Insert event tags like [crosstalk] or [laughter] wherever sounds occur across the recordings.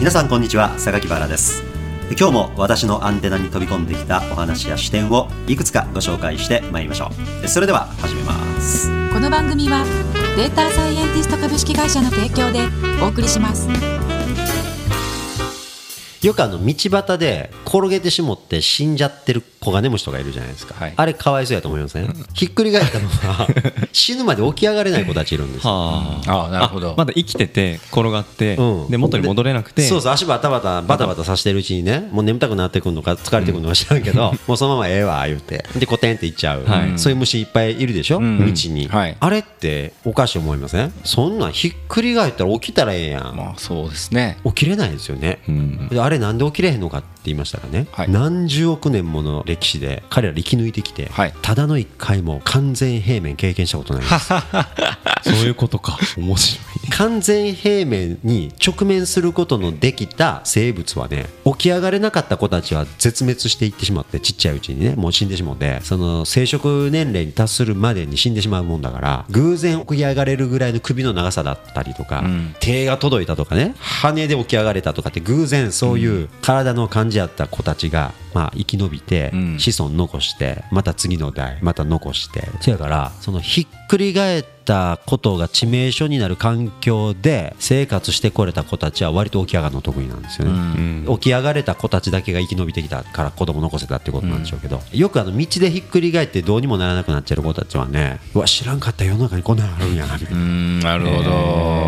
皆さんこんにちは。榊原です。今日も私のアンテナに飛び込んできたお話や視点をいくつかご紹介してまいりましょう。それでは始めます。この番組はデータサイエンティスト株式会社の提供でお送りします。よくあの道端で転げてしもって死んじゃってるコガネムシとかいるじゃないですか、はい、あれかわいそうやと思いません、ひっくり返ったのは死ぬまで起き上がれない子たちいるんですはあ、あなるほど。まだ生きてて転がって、うん、で元に戻れなくて。そうそう足バタバタバタバタさせてるうちにねもう眠たくなってくるのか疲れてくるのか知らんけど、うん、もうそのままええわ言うてでコテンっていっちゃう、はい、そういう虫いっぱいいるでしょ、うん、道に、はい、あれっておかしい思いません？そんなんひっくり返ったら起きたらええやん。まあそうですね。起きれないですよね、うん、あれなんで起きれへんのかって言いましたらね、はい、何十億年もの歴史で彼ら生き抜いてきて、はい、ただの一回も完全平面経験したことない。ですそういうことか。面白い。完全平面に直面することのできた生物はね起き上がれなかった子たちは絶滅していってしまってちっちゃいうちにねもう死んでしまってその生殖年齢に達するまでに死んでしまうもんだから偶然起き上がれるぐらいの首の長さだったりとか、うん、手が届いたとかね羽で起き上がれたとかって偶然そういう体の感じやった子たちがまあ生き延びて子孫残してまた次の代また残して。そやからそのひっくり返ってたことが致命傷になる環境で生活してこれた子たちは割と起き上がるの得意なんですよね、うん、起き上がれた子たちだけが生き延びてきたから子供残せたってことなんでしょうけど、うん、よくあの道でひっくり返ってどうにもならなくなっちゃう子たちはねうわ知らんかった世の中にこんなのあるんやなみたいな。なるほど。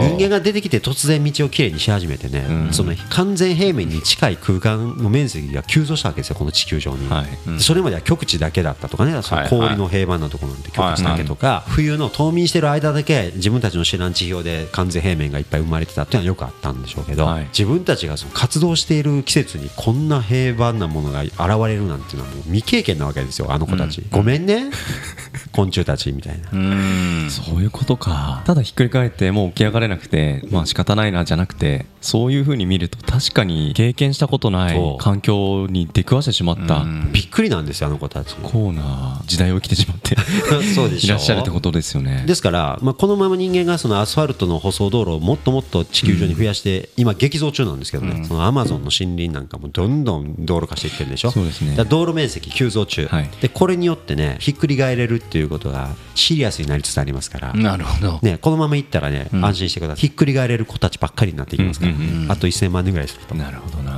人間が出てきて突然道をきれいにし始めてね、うん、その完全平面に近い空間の面積が急増したわけですよこの地球上に、はい、それまでは極地だけだったとかねその氷の平板のところなんて極地だけとか、冬の冬眠してる間だけ自分たちの知らん地表で完全平面がいっぱい生まれてたっていうのはよくあったんでしょうけど、はい、自分たちがその活動している季節にこんな平凡なものが現れるなんていうのはもう未経験なわけですよあの子たち、うん、ごめんね。[laughs] 昆虫たちみたいな。そういうことか。ただひっくり返ってもう起き上がれなくてまあ仕方ないなじゃなくてそういうふうに見ると確かに経験したことない環境に出くわしてしまった。びっくりなんですよあの子たち。こうな。時代を生きてしまって。[laughs] そうでし [laughs] いらっしゃるってことですよね。ですから、まあ、このまま人間がそのアスファルトの舗装道路をもっともっと地球上に増やして、今激増中なんですけどね、うん、そのアマゾンの森林なんかもどんどん道路化していってるんでしょ。そうですね。道路面積急増中、はい、でこれによってねひっくり返れるっていうことがシリアスになりつつありますから。なるほど、ね、このままいったらね、うん、安心してください。ひっくり返れる子たちばっかりになっていきますから、あと1000万年ぐらいすると。なるほどな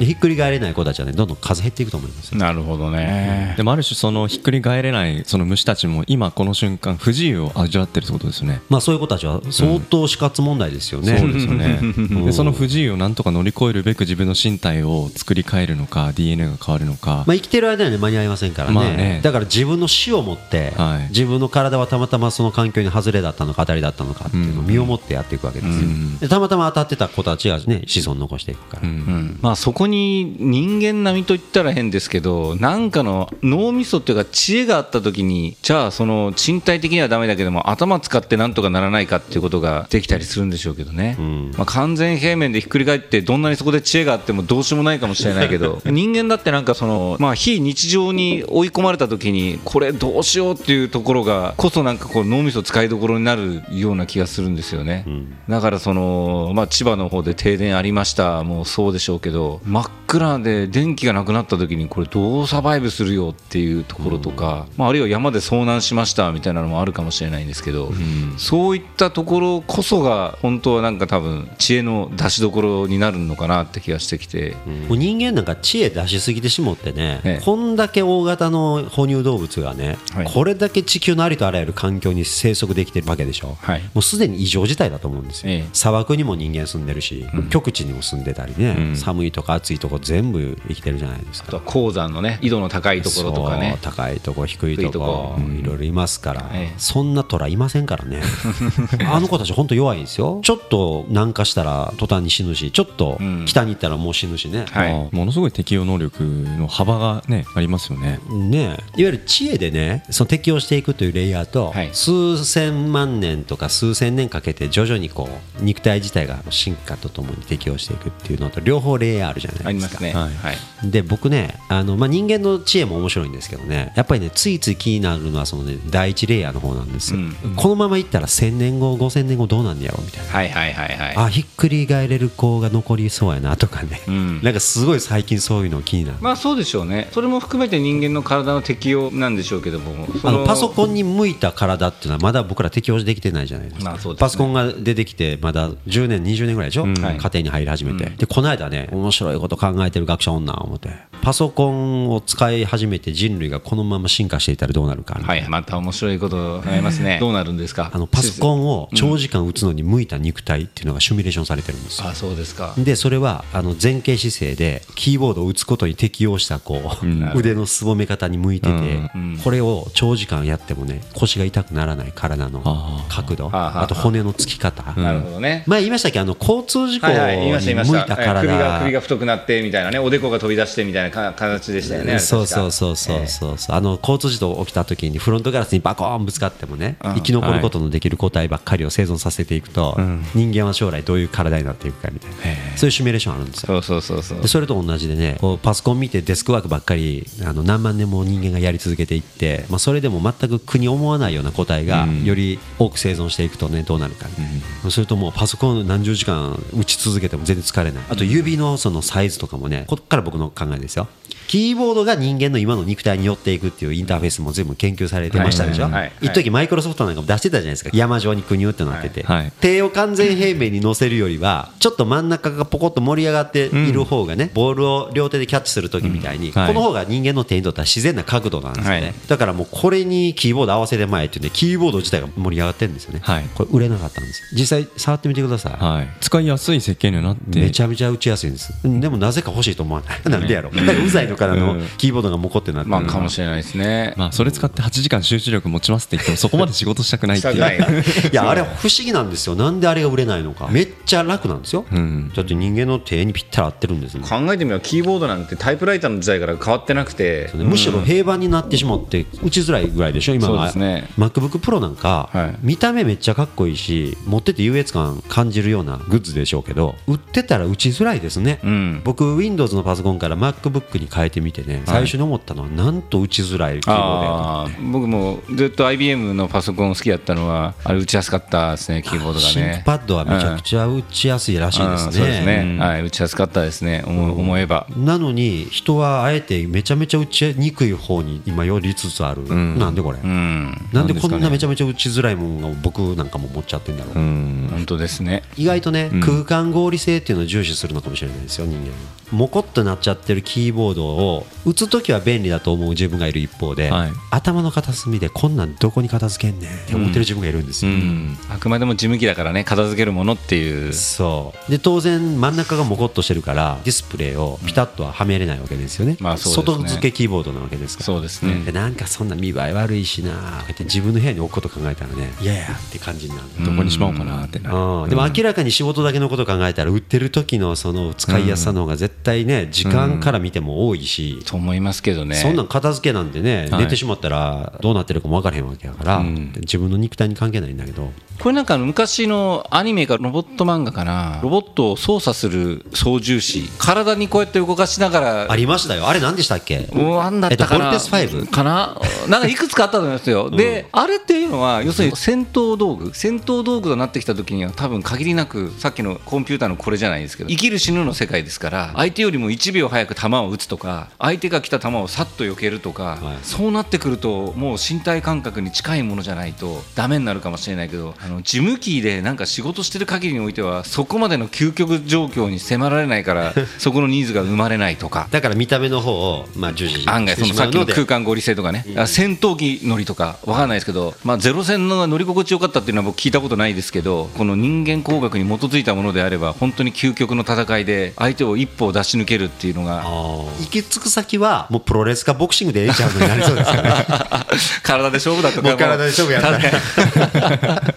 ひっくり返れない子たちはねどんどん数減っていくと思いますなるほどね、でもある種そのひっくり返れないその虫たちも今この瞬間不自由を味わってるってことですね。まあそういう子たちは相当死活問題ですよね、そうですよね。でその不自由をなんとか乗り越えるべく自分の身体を作り変えるのか DNA が変わるのか、まあ、生きてる間には、ね、間に合いませんからね。まあね、だから自分の死をもって、はい、自分の体はたまたまその環境に外れだったのか当たりだったのかっていうのを身をもってやっていくわけですよ、でたまたま当たってた子たちが、ね、子孫残していくから、うん。うん、まあ、そこに人間並みと言ったら変ですけどなんかの脳みそっていうか知恵があった時にじゃあその身体的にはだめだけども頭使ってなんとかならないかっていうことができたりするんでしょうけどね、うん、まあ、完全平面でひっくり返ってどんなにそこで知恵があってもどうしようもないかもしれないけど。[laughs] 人間だってなんかその、まあ、非日常に追い込まれた時にこれどうしようっていうところがこそなんかこう脳みそ使いどころになるような気がするんですよね、うん、だからその、まあ、千葉の方で停電ありましたもうそうでしょうけど真っ暗で電気がなくなった時にこれどうサバイブするよっていうところとか、まあ、あるいは山で遭難しましたみたいなのもあるかもしれないんですけど、そういったところこそが本当はなんか多分知恵の出しどころになるのかなって気がしてきて、もう人間なんか知恵出しすぎてしもってね、ねこんだけ大型の哺乳動物がね、はい、これだけ地球のありとあらゆる環境に生息できてるわけでしょ、はい、もうすでに異常事態だと思うんですよ、ええ、砂漠にも人間住んでるし、うん、極地にも住んでたりね、うん、寒いとか暑いとこ全部生きてるじゃないですか。あとは鉱山のね緯度の高いところとかね。高いとこ低いとこ。いろいろいますから、ええ、そんな虎いませんからね。[laughs] あの子たち本当弱いんですよ。ちょっと南下したら途端に死ぬしちょっと北に行ったらもう死ぬしね、はい、ものすごい適応能力の幅がねありますよね。ね。いわゆる知恵でねその適応していくというレイヤーと、はい、数千万年とか数千年かけて徐々にこう肉体自体が進化とともに適応していくっていうのと両方レイヤーあるじゃないありですか。ね。はい。はい。で僕ねあの、まあ、人間の知恵も面白いんですけどねやっぱりねついつい気になるのはその、ね、第一レイヤーの方なんですよ、うん。このままいったら1000年後5000年後どうなんねやろうみたいな、はいはいはいはい。あひっくり返れる子が残りそうやなとかね、うん。なんかすごい最近そういうの気になる、まあそうでしょうね。それも含めて人間の体の適応なんでしょうけどもそあのパソコンに向いた体っていうのはまだ僕ら適応できてないじゃないですか、まあすね。パソコンが出てきてまだ10年20年ぐらいでしょ、ん。家庭に入り始めて、でこの間ね面白いこと考えてる学者女思って。パソコンを使い始めて人類がこのまま進化していたらどうなるか。はいまた面白いことありますね。どうなるんですか？あのパソコンを長時間打つのに向いた肉体っていうのがシミュレーションされてるんです。よあそうですか。でそれはあの前傾姿勢でキーボードを打つことに適応したこう、腕のすぼめ方に向いてて、んこれを長時間やってもね腰が痛くならない体のあ角度はあと骨のつき方、なるほどね。前言いましたっけ？あの交通事故に向いた体、え首が首が太くなってみたいなねおでこが飛び出してみたいなか形でしたよねそうそうそうそうえそうそう、あの交通事故起きた時にフロントガラスにバコーンぶつかってもね、生き残ることのできる個体ばっかりを生存させていくと、人間は将来どういう体になっていくかみたいな、そういうシミュレーションあるんですよ。えそうそうそうそう。でそれと同じでねこうパソコン見てデスクワークばっかりあの何万年も人間がやり続けていって、まあ、それでも全く苦に思わないような個体がより多く生存していくとねどうなるかみたいな、それともうパソコン何十時間打ち続けても全然疲れない。あと指のそのサイズとかもねこっから僕の考えですよキーボードが人間の今の肉体に寄っていくっていうインターフェースも全部研究されてましたでしょ、一時マイクロソフトなんかも出してたじゃないですか。山状に国をってなってて、はい。はい手を完全平面に乗せるよりはちょっと真ん中がポコッと盛り上がっている方がね、ボールを両手でキャッチする時みたいに、はい。この方が人間の手にとっては自然な角度なんですよね、はい。だからもうこれにキーボード合わせて前っていうんでキーボード自体が盛り上がってるんですよね、はい。これ売れなかったんですよ。実際触ってみてください、はい、使いやすい設計にはなって。めちゃめちゃ打ちやすいんです。うんでもなぜか欲しいと思わない。なんでやろう。[laughs] ざいのからのキーボードがモコってなってる。まあかもしれないですね。まあ、それ使って8時間集中力持ちますって言ってもそこまで仕事したくないっていう。い。[laughs] いやあれ不思議なんですよ。なんであれが売れないのか。めっちゃ楽なんですよ、ん。だって人間の手にぴったり合ってるんです考えてみればキーボードなんてタイプライターの時代から変わってなくて。むしろ平板になってしまって打ちづらいぐらいでしょ今は。そうですね。MacBookPro なんか、はい。見た目めっちゃかっこいいし持ってて優越感感じるようなグッズでしょうけど売ってたら打ちづらいですね、うん。僕 Windows のパソコンから MacBook に変えてみてね最初に思ったのはなんと打ちづらいキーボードやとあー僕もずっと IBM のパソコン好きだったのはあれ打ちやすかったですねキーボードがシンねクパッドはめちゃくちゃ打ちやすいらしいですね。うん。そうですね、はい、打ちやすかったですね、思えば。なのに人はあえてめちゃめちゃ打ちにくい方に今寄りつつある、なんでこれ、うん、なんでこんなめちゃめちゃ打ちづらいものが僕なんかも持っちゃってんだろう、うん。本当ですね。意外とね、空間合理性っていうのを重視するのかもしれないですよ人間。モコっとなっちゃってるキーボードを打つ時は便利だと思う自分がいる一方で、はい。頭の片隅でこんなんどこに片付けんねんって思ってる自分がいるんですよ、うん。あくまでも事務機だからね、片付けるものっていう。そう。で当然真ん中がモコっとしてるからディスプレイをピタッとははめれないわけですよね,、まあそうですね。外付けキーボードなわけですから。そうですね。でなんかそんな見栄え悪いしなって自分の部屋に置くこと考えたらねいやいやって感じになる、どこにしまおうかなってなる。うん。でも明らかに仕事だけのこと考えたら売ってる時のその使いやすさの方が絶対ね時間から見ても多いし、と思いますけどね。そんなん片付けなんてね、はい。寝てしまったらどうなってるかも分からへんわけやから、自分の肉体に関係ないんだけど。これなんか昔のアニメかロボット漫画かな。ロボットを操作する操縦士。体にこうやって動かしながら。ありましたよ。あれ何でしたっけ？うわなんだったかな、えっとボルテス5かな。なんかいくつかあったと思いますよ、であれっていうのは要するに戦闘道具。戦闘道具となってきた時には多分限りなくさっきのコンピューターのこれじゃないですけど生きる死ぬの世界ですから相手よりも1秒早く弾を撃つとか相手が来た弾をさっと避けるとか、はい。そうなってくるともう身体感覚に近いものじゃないとダメになるかもしれないけどあの事務機でなんか仕事してる限りにおいてはそこまでの究極状況に迫られないから [laughs] そこのニーズが生まれないとか。だから見た目の方を、まあ、重視案外そのさっきの空間間合理性とかね、あ戦闘機乗りとかわかんないですけど、まあ、ゼロ戦の乗り心地よかったっていうのは僕聞いたことないですけどこの人間工学に基づいたものであれば本当に究極の戦いで相手を一歩出し抜けるっていうのが行き着く先はもうプロレスかボクシングでええちゃうのになりそうですよね。[laughs] 体で勝負だとかもう。体で勝負やったら。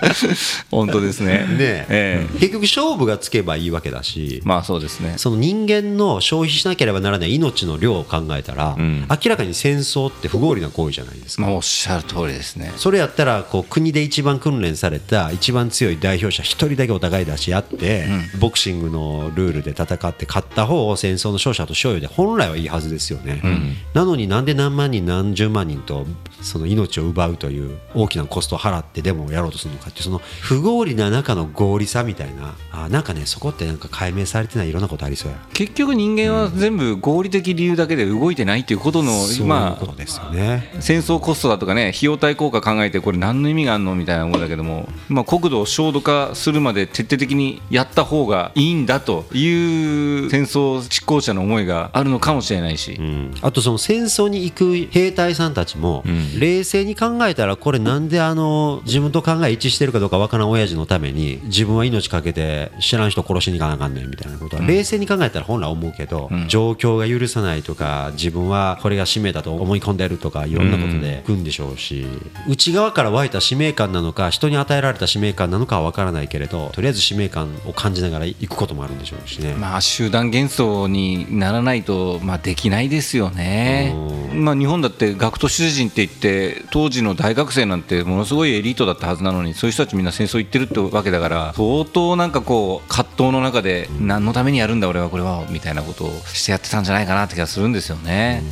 本当ですね。ねえ。結局勝負がつけばいいわけだし。し、まあそうですね。その人間の消費しなければならない命の量を考えたら、ん。明らかに戦争って不合理な行為じゃないですか。まあおっしゃる通りですね。それやったらこう国で一番訓練された一番強い代表者一人だけお互い出し合って、ボクシングのルールで戦って勝った方を戦争の勝者と賞与で本来はいいはずですよね、なのになんで何万人何十万人とその命を奪うという大きなコストを払ってでもやろうとするのかっていうその不合理な中の合理さみたいな。あなんかねそこってなんか解明されてないいろんなことありそうや。結局人間は全部合理的理由だけで動いてないっていうことのそういうまあことですよね、戦争コストだとかね費用対効果考えてこれ何の意味があるのみたいな思うんだけども、まあ、国土を焦土化するまで徹底的にやった方がいいんだという戦争執行者の思いがあるのかもしれないし、うん。あとその戦争に行く兵隊さんたちも、冷静に考えたらこれなんであの自分と考え一致してるかどうかわからん親父のために自分は命かけて知らん人殺しに行かなあかんねんみたいなことは、冷静に考えたら本来思うけど、状況が許さないとか自分はこれが使命だと思い込んでるとかいろんなことで行くんでしょうし、内側から湧いた使命感なのか人に与えられた使命感なのかはわからないけれどとりあえず使命感を感じながら行くこともあるんでしょうしね。まあ、集団幻想にならないと、まあ、できないですよね、まあ、日本だって学徒出陣って言って当時の大学生なんてものすごいエリートだったはずなのにそういう人たちみんな戦争行ってるってわけだから相当なんかこう葛藤の中で何のためにやるんだ俺はこれはみたいなことをしてやってたんじゃないかなって気がするんですよね。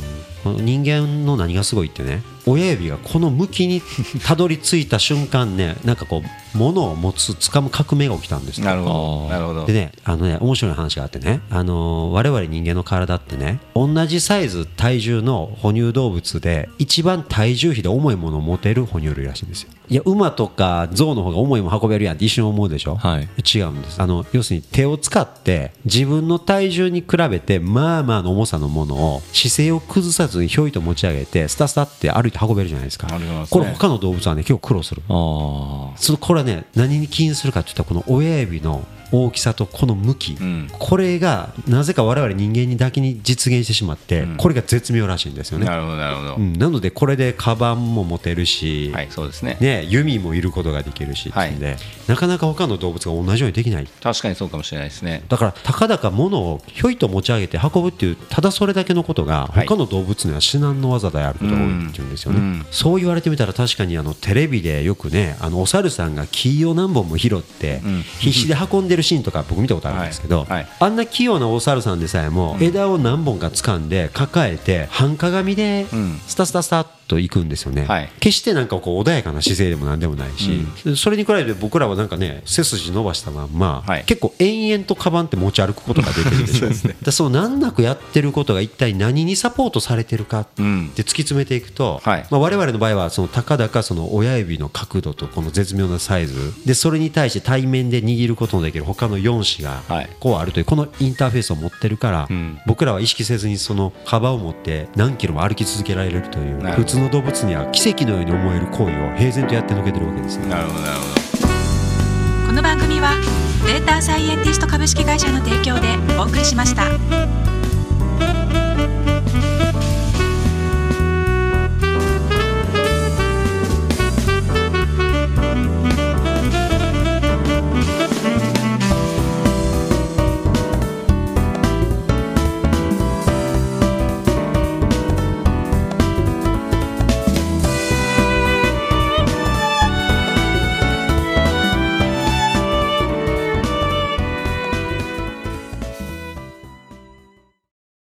人間の何がすごいってね親指がこの向きにたどり着いた瞬間ねなんかこう物を持つ掴む革命が起きたんですよなるほあどー。なるほど。でねあのね面白い話があってね。あのー我々人間の体ってね同じサイズ体重の哺乳動物で一番体重比で重いものを持てる哺乳類らしいんですよ。いや馬とか象の方が重いもの運べるやんって一瞬思うでしょ、はい。違うんです。あの要するに手を使って自分の体重に比べてまあまあの重さのものを姿勢を崩さずにひょいと持ち上げてスタスタって歩いて運べるじゃないですか。これ他の動物はね結構苦労する。あそのこれはね何に起因するかっていったらこの親指の大きさとこの向き、ん。これがなぜか我々人間にだけに実現してしまって、これが絶妙らしいんですよね、なるほどなるほど、うん、なのでこれでカバンも持てるし、はいそうですね。ね、弓もいることができるし、はいでなかなか他の動物が同じようにできない。確かにそうかもしれないですね。だからたかだか物をひょいと持ち上げて運ぶっていうただそれだけのことがはい。他の動物には至難の技であることが多いっていうんですよね、うん。うんそう言われてみたら確かにあのテレビでよくねあのお猿さんが木を何本も拾ってん。必死で運んでるシーンとか僕見たことあるんですけど、はいはいあんな器用なお猿さんでさえも枝を何本か掴んで抱えて半鏡でうんスタスタスタっと行くんですよね、はい決してなんかこう穏やかな姿勢でも何でもないし、それに比べて僕らはなんかね背筋伸ばしたまんま、はい結構延々とカバンって持ち歩くことができるでしょ [laughs] でそう難なくやってることが一体何にサポートされてるかってうん突き詰めていくと、はいまあ、我々の場合はそのたかだかその親指の角度とこの絶妙なサイズでそれに対して対面で握ることのできる他の4子がはいこうあるというこのインターフェースを持ってるから、ん僕らは意識せずにその幅を持って何キロも歩き続けられるという普通の動物には奇跡のように思える行為を平然とやってのけてるわけですね。なるほどなるほどこの番組はデータサイエンティスト株式会社の提供でお送りしました。